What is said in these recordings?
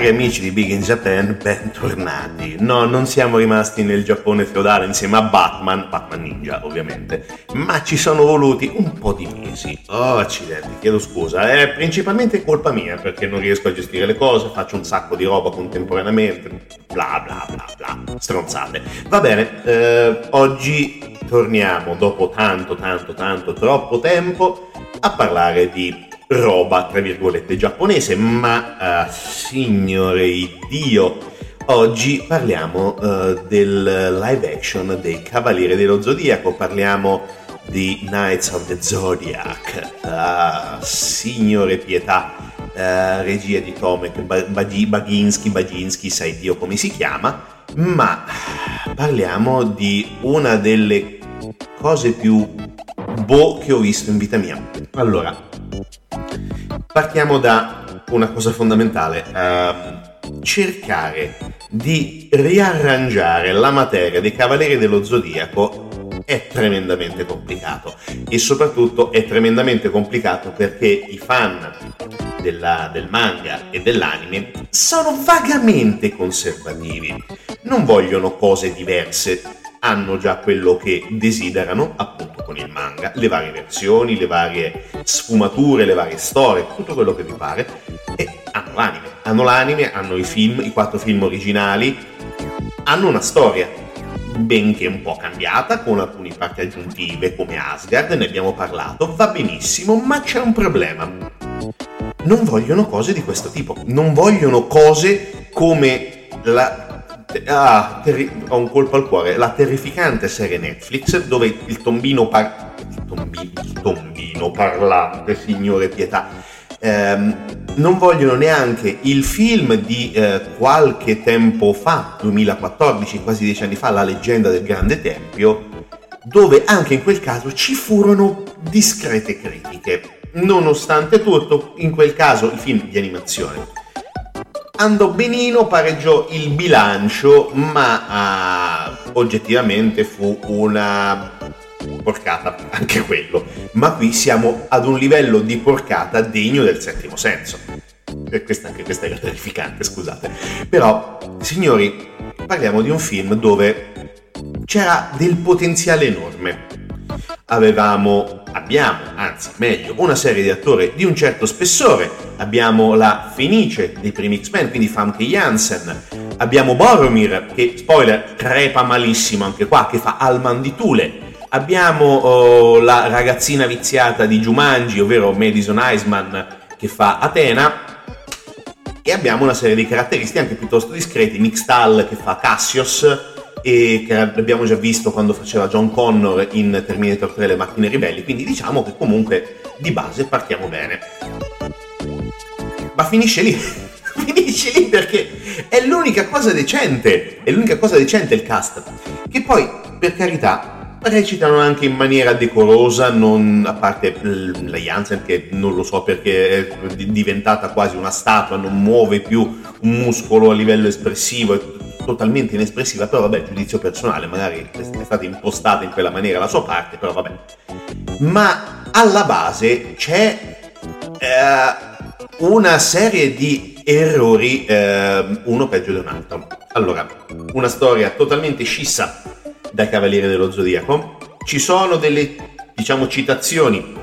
Cari amici di Big in Japan, bentornati. No, non siamo rimasti nel Giappone feudale insieme a Batman, Batman Ninja ovviamente, ma ci sono voluti un po' di mesi. Oh, accidenti, chiedo scusa, è principalmente colpa mia perché non riesco a gestire le cose, faccio un sacco di roba contemporaneamente, bla bla bla bla, stronzate. Va bene, eh, oggi torniamo dopo tanto tanto tanto troppo tempo a parlare di roba, tra virgolette, giapponese, ma uh, signore Dio, oggi parliamo uh, del live action dei Cavalieri dello Zodiaco, parliamo di Knights of the Zodiac, uh, signore pietà, uh, regia di Tomek Baginski, Baginski, sai Dio come si chiama, ma parliamo di una delle cose più boh che ho visto in vita mia. Allora, Partiamo da una cosa fondamentale, uh, cercare di riarrangiare la materia dei Cavalieri dello Zodiaco è tremendamente complicato e soprattutto è tremendamente complicato perché i fan della, del manga e dell'anime sono vagamente conservativi, non vogliono cose diverse, hanno già quello che desiderano, appunto con il manga, le varie versioni, le varie sfumature, le varie storie, tutto quello che vi pare, e hanno l'anime. Hanno l'anime, hanno i film, i quattro film originali, hanno una storia, benché un po' cambiata, con alcune parti aggiuntive come Asgard, ne abbiamo parlato, va benissimo, ma c'è un problema. Non vogliono cose di questo tipo, non vogliono cose come la Ah, terri- ho un colpo al cuore. La terrificante serie Netflix dove il tombino, par- il tombino, il tombino parlante, signore pietà, ehm, non vogliono neanche il film di eh, qualche tempo fa, 2014, quasi dieci anni fa, La leggenda del grande tempio, dove anche in quel caso ci furono discrete critiche. Nonostante tutto, in quel caso i film di animazione andò benino, pareggiò il bilancio, ma uh, oggettivamente fu una porcata anche quello. Ma qui siamo ad un livello di porcata degno del settimo senso. E questa, anche questa era terrificante, scusate. Però, signori, parliamo di un film dove c'era del potenziale enorme avevamo, abbiamo, anzi meglio, una serie di attori di un certo spessore, abbiamo la Fenice dei primi X-Men, quindi Famke Janssen, abbiamo Boromir che, spoiler, crepa malissimo anche qua, che fa Alman di Thule, abbiamo oh, la ragazzina viziata di Jumanji, ovvero Madison Eisman che fa Atena, e abbiamo una serie di caratteristiche anche piuttosto discreti, Stahl che fa Cassius, e che abbiamo già visto quando faceva John Connor in Terminator 3 le macchine ribelli, quindi diciamo che comunque di base partiamo bene. Ma finisce lì, finisce lì perché è l'unica cosa decente, è l'unica cosa decente il cast, che poi per carità recitano anche in maniera decorosa, non, a parte la Janssen che non lo so perché è diventata quasi una statua, non muove più un muscolo a livello espressivo, totalmente inespressiva, però vabbè, giudizio personale, magari è stata impostata in quella maniera la sua parte, però vabbè. Ma alla base c'è eh, una serie di errori, eh, uno peggio di un altro. Allora, una storia totalmente scissa dai Cavalieri dello Zodiaco, ci sono delle, diciamo, citazioni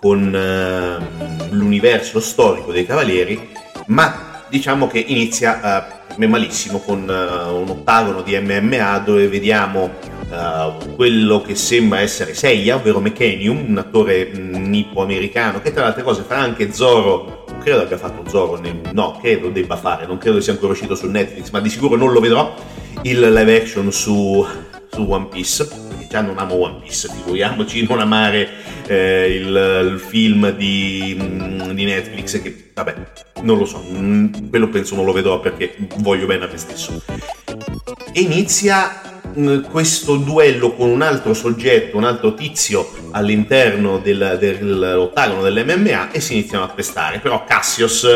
con eh, l'universo storico dei Cavalieri, ma diciamo che inizia... Me malissimo con uh, un ottagono di MMA dove vediamo uh, quello che sembra essere Seiya, ovvero Mechanium, un attore nippo-americano che tra le altre cose farà anche Zoro, non credo abbia fatto Zoro, no, credo debba fare, non credo sia ancora uscito su Netflix, ma di sicuro non lo vedrò, il live action su, su One Piece già non amo One Piece, figuriamoci non amare eh, il, il, film di, mm, di, Netflix che, vabbè, non lo so, mm, quello penso non lo vedrò perché voglio bene a me stesso. E inizia mm, questo duello con un altro soggetto, un altro tizio all'interno del, dell'ottagono dell'MMA e si iniziano a pestare, però Cassius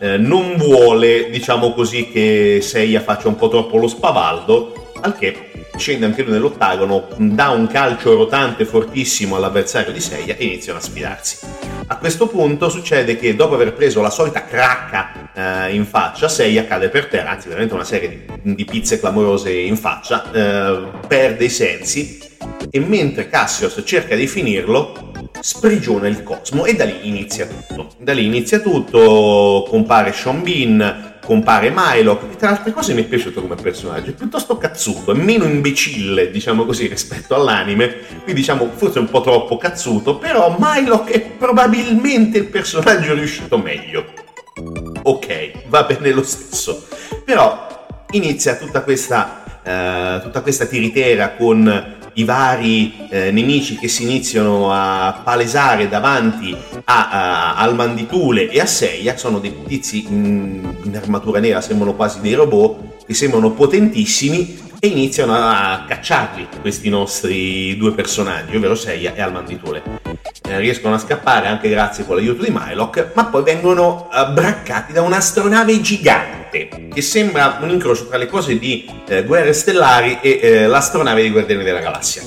eh, non vuole, diciamo così, che Seiya faccia un po' troppo lo spavaldo, al che scende anche lui nell'ottagono, dà un calcio rotante fortissimo all'avversario di Seiya e iniziano a sfidarsi. A questo punto succede che dopo aver preso la solita cracca eh, in faccia, Seiya cade per terra, anzi veramente una serie di, di pizze clamorose in faccia, eh, perde i sensi e mentre Cassius cerca di finirlo sprigiona il cosmo e da lì inizia tutto. Da lì inizia tutto, compare Sean Bean, compare Milo, che tra altre cose mi è piaciuto come personaggio, è piuttosto cazzuto, è meno imbecille, diciamo così, rispetto all'anime, qui diciamo forse un po' troppo cazzuto, però Milo è probabilmente il personaggio riuscito meglio. Ok, va bene lo stesso. Però inizia tutta questa, uh, tutta questa tiritera con i vari eh, nemici che si iniziano a palesare davanti a, a, al manditule e a Seiya sono dei tizi in, in armatura nera, sembrano quasi dei robot, che sembrano potentissimi e iniziano a cacciarli questi nostri due personaggi, ovvero Seiya e Almanditule. Eh, riescono a scappare anche grazie con l'aiuto di Mylock, ma poi vengono abbraccati da un'astronave gigante che sembra un incrocio tra le cose di eh, Guerre Stellari e eh, l'astronave di Guardiani della Galassia.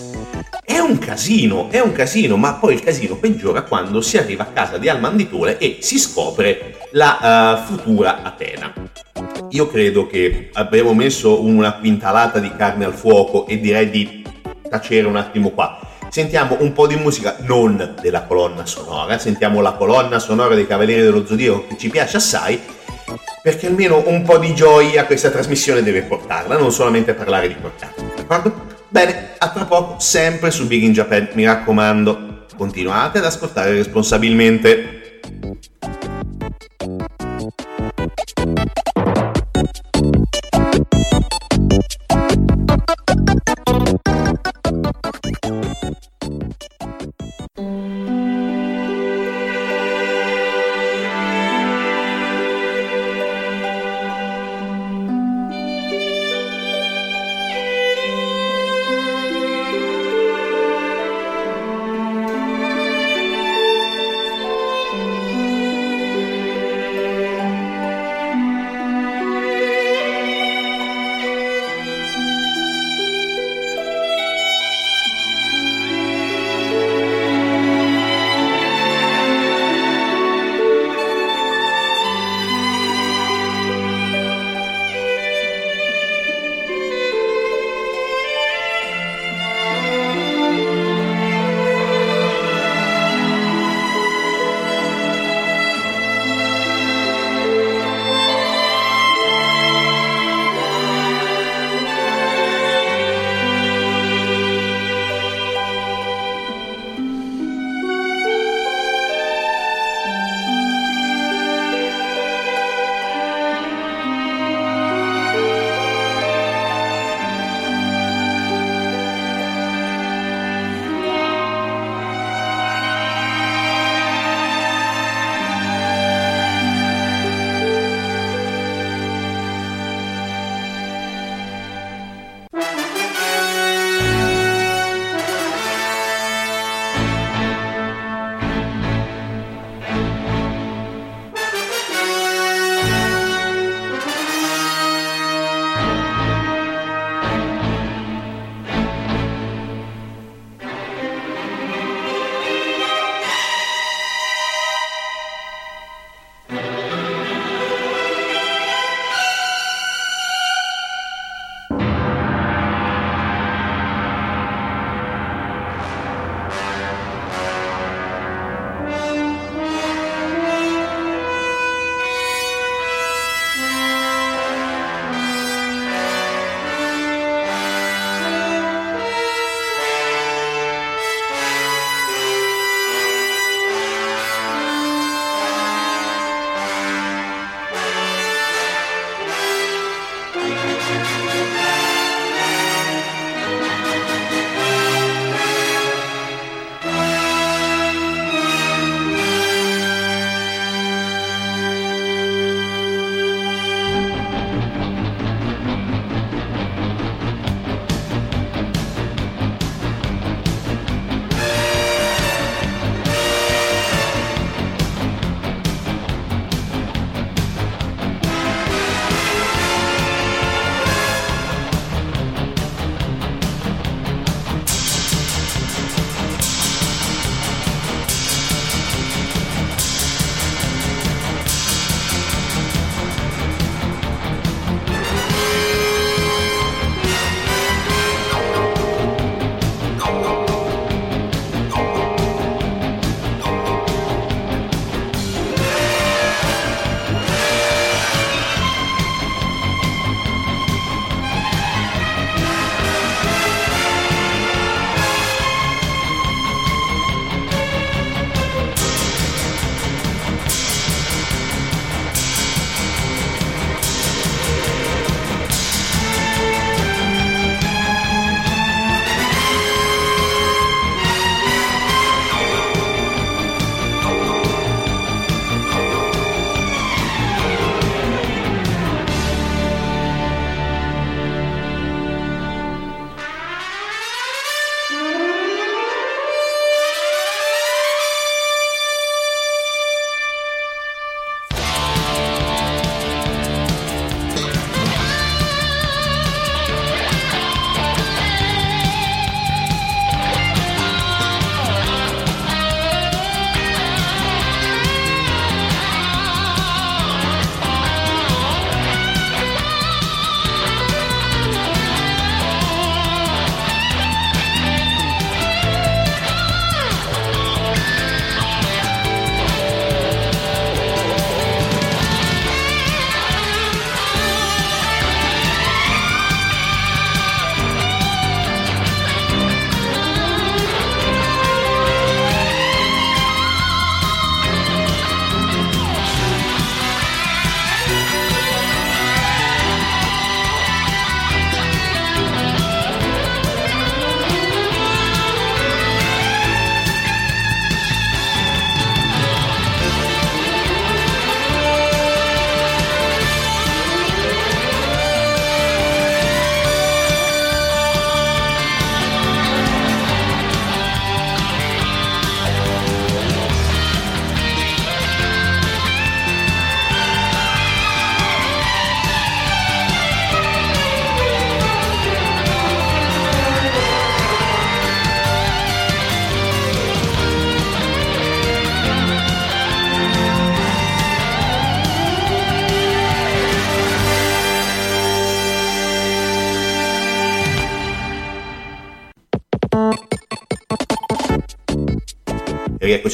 È un casino, è un casino, ma poi il casino peggiora quando si arriva a casa di Almanditule e si scopre la uh, futura Atena. Io credo che abbiamo messo una quintalata di carne al fuoco e direi di tacere un attimo qua. Sentiamo un po' di musica, non della colonna sonora, sentiamo la colonna sonora dei Cavalieri dello Zodiaco che ci piace assai, perché almeno un po' di gioia questa trasmissione deve portarla, non solamente parlare di portata, d'accordo? Bene, a tra poco, sempre su Big in Japan, mi raccomando, continuate ad ascoltare responsabilmente.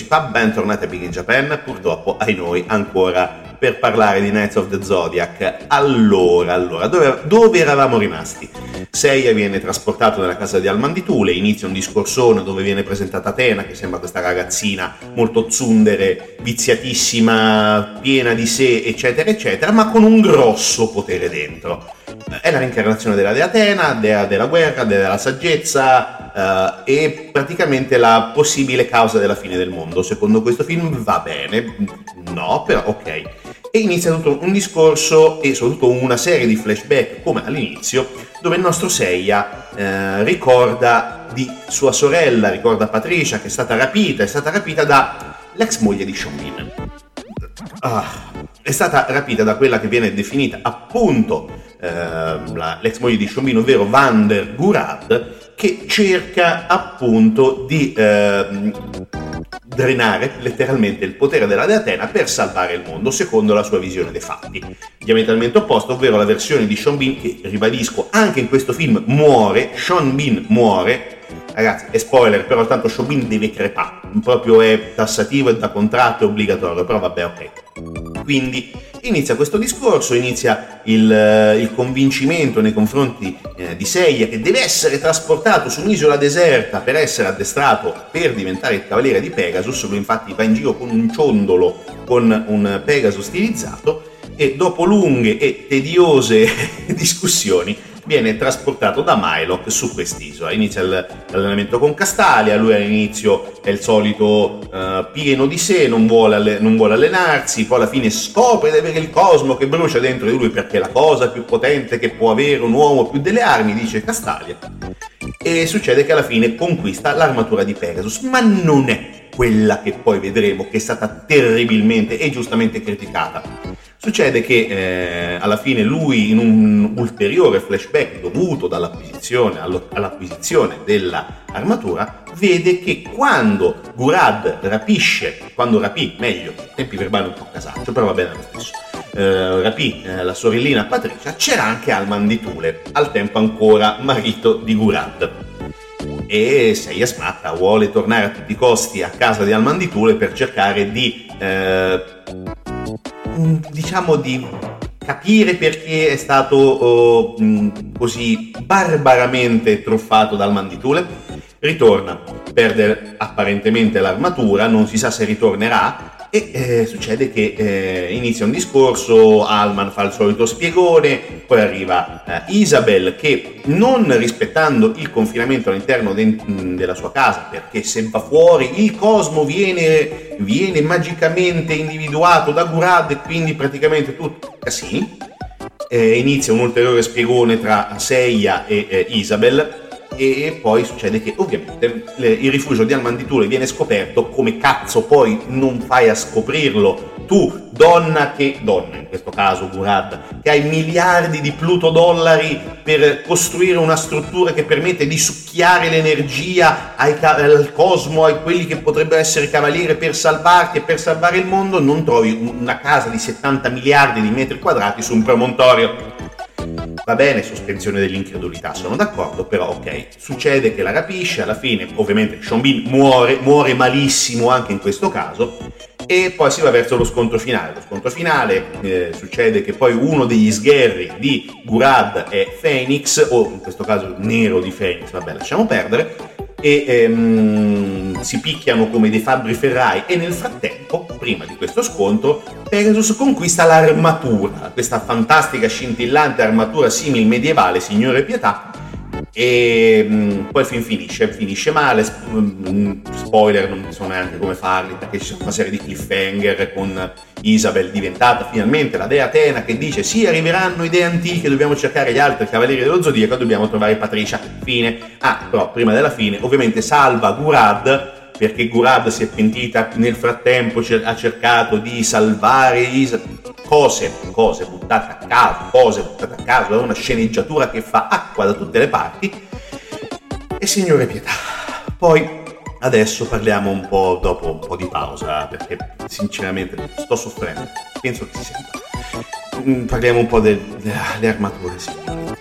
Qua, bentornati a Big in Japan, purtroppo ai noi ancora per parlare di Knights of the Zodiac. Allora, allora, dove, dove eravamo rimasti? Seiya viene trasportato nella casa di Almanditule, inizia un discorsone dove viene presentata Atena, che sembra questa ragazzina molto zundere, viziatissima, piena di sé, eccetera, eccetera, ma con un grosso potere dentro. È la reincarnazione della dea Atena, dea della guerra, dea della saggezza, Uh, e praticamente la possibile causa della fine del mondo. Secondo questo film va bene, no, però ok e inizia tutto un discorso e soprattutto una serie di flashback come all'inizio dove il nostro Seiya eh, ricorda di sua sorella, ricorda Patricia che è stata rapita, è stata rapita dall'ex moglie di Bean. Ah, è stata rapita da quella che viene definita appunto eh, la, l'ex moglie di Bean, ovvero Vander Gurad, che cerca appunto di eh, drenare letteralmente il potere della Atena per salvare il mondo, secondo la sua visione dei fatti. Diametralmente opposto, ovvero la versione di Sean Bean, che ribadisco, anche in questo film muore, Sean Bean muore, ragazzi, è spoiler, però tanto Sean Bean deve crepare, proprio è tassativo, è da contratto, è obbligatorio, però vabbè, ok. Quindi inizia questo discorso, inizia il, eh, il convincimento nei confronti eh, di Seiya che deve essere trasportato su un'isola deserta per essere addestrato per diventare il cavaliere di Pegasus, lui infatti va in giro con un ciondolo con un Pegasus stilizzato e dopo lunghe e tediose discussioni viene trasportato da Mylok su quest'isola. Inizia l'allenamento con Castalia, lui all'inizio è il solito uh, pieno di sé, non vuole, non vuole, allenarsi, poi alla fine scopre di avere il cosmo che brucia dentro di lui perché è la cosa più potente che può avere un uomo più delle armi, dice Castalia. E succede che alla fine conquista l'armatura di Pegasus, ma non è quella che poi vedremo che è stata terribilmente e giustamente criticata Succede che eh, alla fine lui in un ulteriore flashback dovuto dall'acquisizione all'acquisizione dell'armatura vede che quando Gurad rapisce, quando rapì, meglio, tempi verbali un po' casaccio, però va bene lo stesso, eh, rapì eh, la sorellina Patricia, c'era anche Alman di Tule, al tempo ancora marito di Gurad. E Seiya smatta, vuole tornare a tutti i costi a casa di Alman di Tule per cercare di eh, diciamo di capire perché è stato oh, così barbaramente truffato dal manditule. Ritorna, perde apparentemente l'armatura, non si sa se ritornerà, e eh, succede che eh, inizia un discorso, Alman fa il solito spiegone, poi arriva eh, Isabel che non rispettando il confinamento all'interno de- della sua casa, perché se va fuori il cosmo viene, viene magicamente individuato da Gurad e quindi praticamente tutto casini. Eh, inizia un ulteriore spiegone tra Seiya e eh, Isabel e poi succede che ovviamente il rifugio di Almanditule viene scoperto, come cazzo poi non fai a scoprirlo? Tu, donna che, donna in questo caso Gurad, che hai miliardi di pluto dollari per costruire una struttura che permette di succhiare l'energia ai, al cosmo, ai quelli che potrebbero essere cavalieri per salvarti e per salvare il mondo, non trovi una casa di 70 miliardi di metri quadrati su un promontorio Va bene, sospensione dell'incredulità, sono d'accordo, però ok, succede che la rapisce, alla fine ovviamente Sean Bean muore, muore malissimo anche in questo caso, e poi si va verso lo scontro finale. Lo scontro finale eh, succede che poi uno degli sgherri di Gurad è Phoenix, o in questo caso Nero di Phoenix, vabbè lasciamo perdere, e ehm, si picchiano come dei fabbri ferrai. E nel frattempo, prima di questo scontro, Pegasus conquista l'armatura, questa fantastica scintillante armatura simile medievale, signore pietà, e mh, mm, poi il film finisce, finisce male, mm, spoiler non so neanche come farli perché sono una serie di cliffhanger con Isabel diventata finalmente la dea Atena che dice sì arriveranno idee antiche, dobbiamo cercare gli altri cavalieri dello zodiaco, dobbiamo trovare Patricia, fine. Ah, però prima della fine ovviamente salva Gurad perché Gurad si è pentita nel frattempo ha cercato di salvare Isabel cose, cose buttate a caso, cose buttate a caso, una sceneggiatura che fa acqua da tutte le parti. E Signore pietà. Poi adesso parliamo un po' dopo un po' di pausa, perché sinceramente sto soffrendo, penso che si senta. Mm, parliamo un po' delle armature, signore.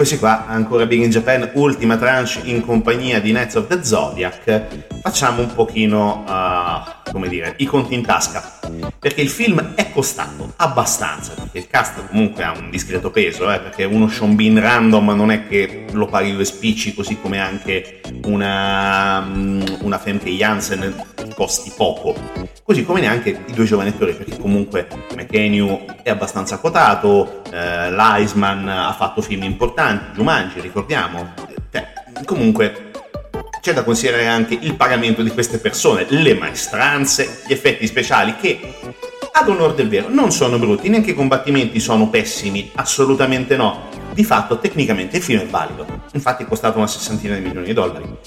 Così qua, ancora Big in Japan, ultima tranche in compagnia di Knights of the Zodiac. Facciamo un pochino, uh, come dire, i conti in tasca. Perché il film è costato abbastanza, perché il cast comunque ha un discreto peso, eh, perché uno Sean Bean random non è che lo paghi due spicci, così come anche una, mm, una Femke Jansen costi poco. Così come neanche i due giovani attori, perché comunque McKenny è abbastanza quotato, eh, Leisman ha fatto film importanti, Jumanji, ricordiamo. Cioè, comunque c'è da considerare anche il pagamento di queste persone, le maestranze, gli effetti speciali che ad onore del vero non sono brutti, neanche i combattimenti sono pessimi, assolutamente no. Di fatto tecnicamente il film è valido, infatti è costato una sessantina di milioni di dollari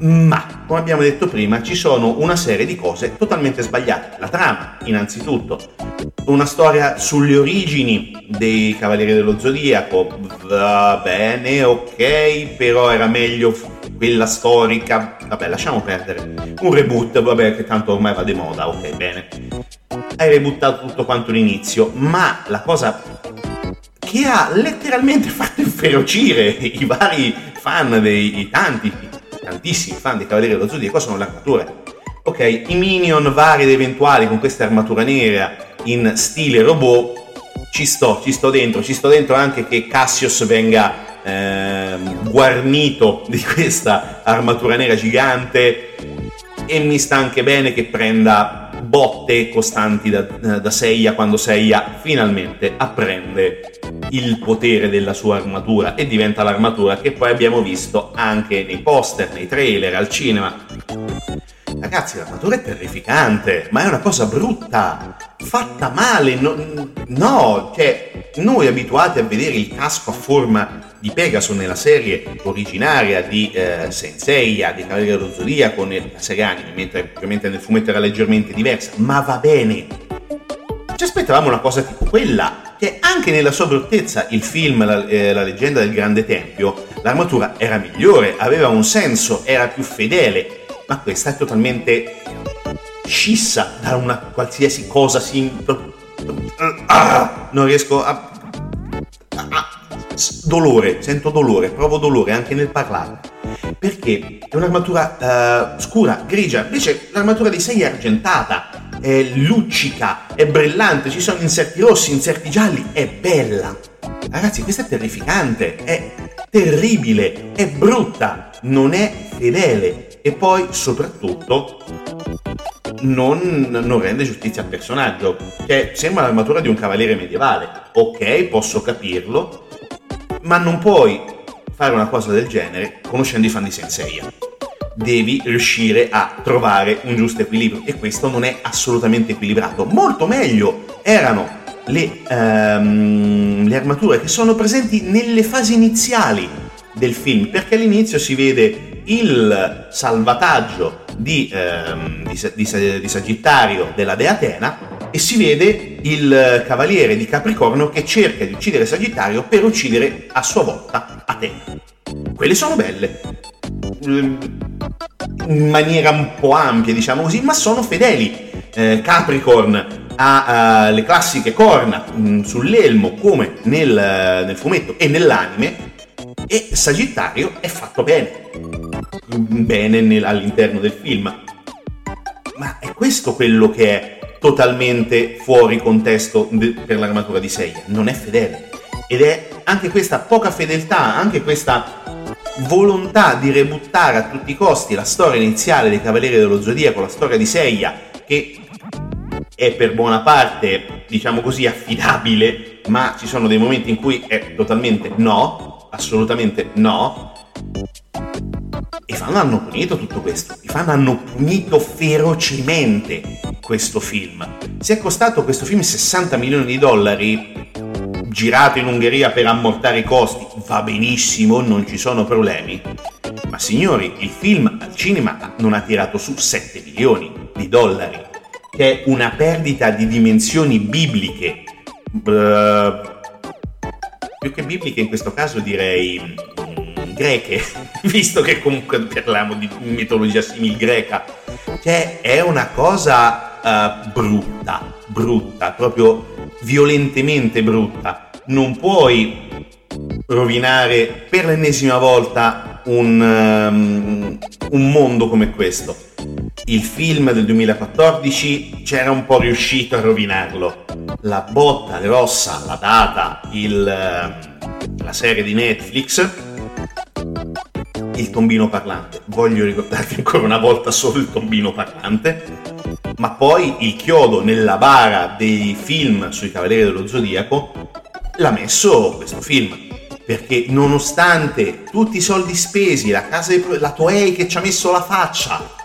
ma come abbiamo detto prima ci sono una serie di cose totalmente sbagliate. La trama, innanzitutto, una storia sulle origini dei Cavalieri dello Zodiaco, va bene, ok, però era meglio quella storica, vabbè lasciamo perdere, un reboot, vabbè che tanto ormai va di moda, ok, bene. Hai rebuttato tutto quanto l'inizio, ma la cosa che ha letteralmente fatto inferocire i vari fan dei tanti tantissimi fan di Cavalieri dello Zodiaco sono le armature. Ok, i minion vari ed eventuali con questa armatura nera in stile robot, ci sto, ci sto dentro, ci sto dentro anche che Cassius venga eh, guarnito di questa armatura nera gigante e mi sta anche bene che prenda botte costanti da, da Seiya quando Seiya finalmente apprende il potere della sua armatura e diventa l'armatura che poi abbiamo visto anche nei poster, nei trailer, al cinema. Ragazzi, l'armatura è terrificante, ma è una cosa brutta, fatta male, no, no, cioè noi abituati a vedere il casco a forma di Pegaso nella serie originaria di eh, Senseiya, di Cavaliere dello Zodiaco, nella serie anime, mentre ovviamente nel fumetto era leggermente diversa, ma va bene. Ci aspettavamo una cosa tipo quella, che anche nella sua bruttezza il film la, eh, la leggenda del Grande Tempio, l'armatura era migliore, aveva un senso, era più fedele, ma questa è totalmente scissa da una qualsiasi cosa simple. Ah, non riesco a... Ah, dolore, sento dolore, provo dolore anche nel parlare. Perché è un'armatura uh, scura, grigia, invece l'armatura di 6 è argentata, è luccica, è brillante, ci sono inserti rossi, inserti gialli, è bella. Ragazzi, questa è terrificante, è terribile, è brutta, non è fedele e poi soprattutto non, non, rende giustizia al personaggio. Cioè, sembra l'armatura di un cavaliere medievale. Ok, posso capirlo, ma non puoi fare una cosa del genere conoscendo i fan di Senseiya. Devi riuscire a trovare un giusto equilibrio e questo non è assolutamente equilibrato. Molto meglio erano le, um, le armature che sono presenti nelle fasi iniziali del film, perché all'inizio si vede il salvataggio di, um, di, di, di Sagittario della Dea Atena e si vede il cavaliere di Capricorno che cerca di uccidere Sagittario per uccidere a sua volta Atena. Quelle sono belle, in maniera un po' ampia, diciamo così, ma sono fedeli. Eh, Capricorn ha uh, le classiche corna mh, mm, sull'elmo come nel, nel fumetto e nell'anime e Sagittario è fatto bene, bene nel, all'interno del film. Ma è questo quello che è totalmente fuori contesto per l'armatura di Seiya, non è fedele. Ed è anche questa poca fedeltà, anche questa volontà di rebuttare a tutti i costi la storia iniziale dei Cavalieri dello Zodiaco, la storia di Seiya, che è per buona parte, diciamo così, affidabile, ma ci sono dei momenti in cui è totalmente no, assolutamente no, i fan hanno punito tutto questo, i fan hanno punito ferocemente questo film. Si è costato questo film 60 milioni di dollari, girato in Ungheria per ammortare i costi, va benissimo, non ci sono problemi. Ma signori, il film al cinema non ha tirato su 7 milioni di dollari, che è una perdita di dimensioni bibliche. Uh, più che bibliche in questo caso direi greche, visto che comunque parliamo di mitologia simil greca. Cioè, è una cosa uh, brutta, brutta, proprio violentemente brutta. Non puoi rovinare per l'ennesima volta un, um, un mondo come questo. Il film del 2014 c'era un po' riuscito a rovinarlo. La botta grossa, la data, il, uh, la serie di Netflix, il tombino parlante. Voglio ricordarti ancora una volta solo il tombino parlante. Ma poi il chiodo nella bara dei film sui Cavalieri dello Zodiaco l'ha messo questo film perché nonostante tutti i soldi spesi, la casa di la Toei che ci ha messo la faccia,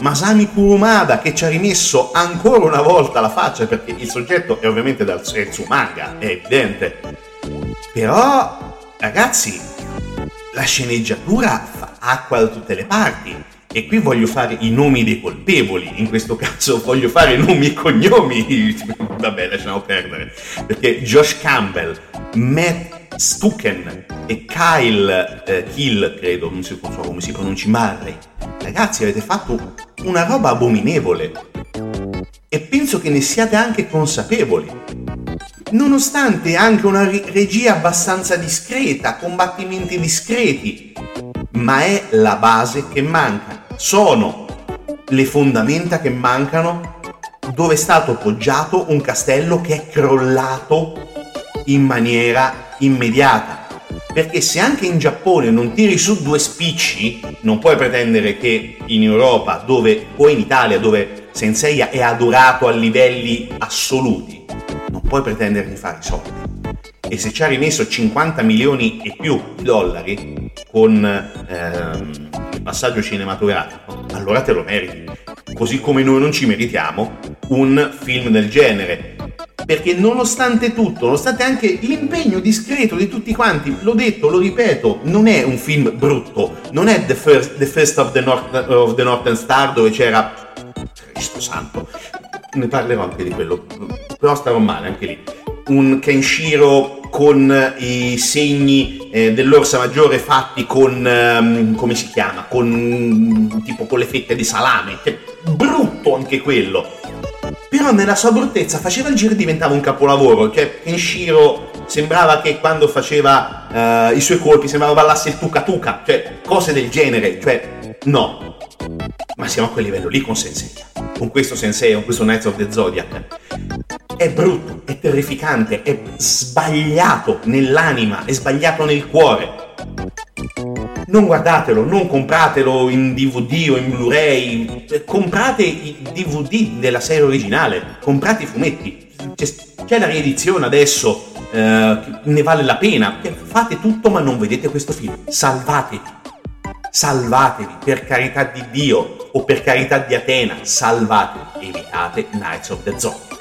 Masami Kurumada che ci ha rimesso ancora una volta la faccia, perché il soggetto è ovviamente dal è manga, è evidente. Però, ragazzi, la sceneggiatura fa acqua da tutte le parti. E qui voglio fare i nomi dei colpevoli, in questo caso voglio fare nomi e cognomi. Vabbè, lasciamo perdere. Perché Josh Campbell, Matt Stuken e Kyle eh, Kill, credo, non so come si pronunci, Murray. Ragazzi, avete fatto una roba abominevole. E penso che ne siate anche consapevoli. Nonostante anche una regia abbastanza discreta, combattimenti discreti, ma è la base che manca. Sono le fondamenta che mancano dove è stato poggiato un castello che è crollato in maniera immediata. Perché se anche in Giappone non tiri su due spicci, non puoi pretendere che in Europa dove, o in Italia dove Senseiya è adorato a livelli assoluti, puoi pretendere di fare i soldi. E se ci ha rimesso 50 milioni e più di dollari con ehm, il passaggio cinematografico, allora te lo meriti. Così come noi non ci meritiamo un film del genere perché nonostante tutto, nonostante anche l'impegno discreto di tutti quanti, l'ho detto, lo ripeto, non è un film brutto, non è The First, the first of, the North, of the Northern Star dove c'era Cristo santo, ne parlerò anche di quello, però starò male anche lì. Un Kenshiro con i segni eh, dell'orsa maggiore fatti con, um, come si chiama, con tipo con le fette di salame, che brutto anche quello però nella sua bruttezza faceva il giro e diventava un capolavoro, cioè Kenshiro sembrava che quando faceva uh, i suoi colpi sembrava ballasse il tuca tuca, cioè cose del genere, cioè no. Ma siamo a quel livello lì con Sensei, con questo Sensei, con questo Knights of the Zodiac. È brutto, è terrificante, è sbagliato nell'anima, è sbagliato nel cuore. Non guardatelo, non compratelo in DVD o in Blu-ray, comprate i DVD della serie originale, comprate i fumetti, c'è, c'è la riedizione adesso, eh, ne vale la pena, fate tutto ma non vedete questo film, salvatevi, salvatevi per carità di Dio o per carità di Atena, salvatevi, evitate Knights of the Zodiac.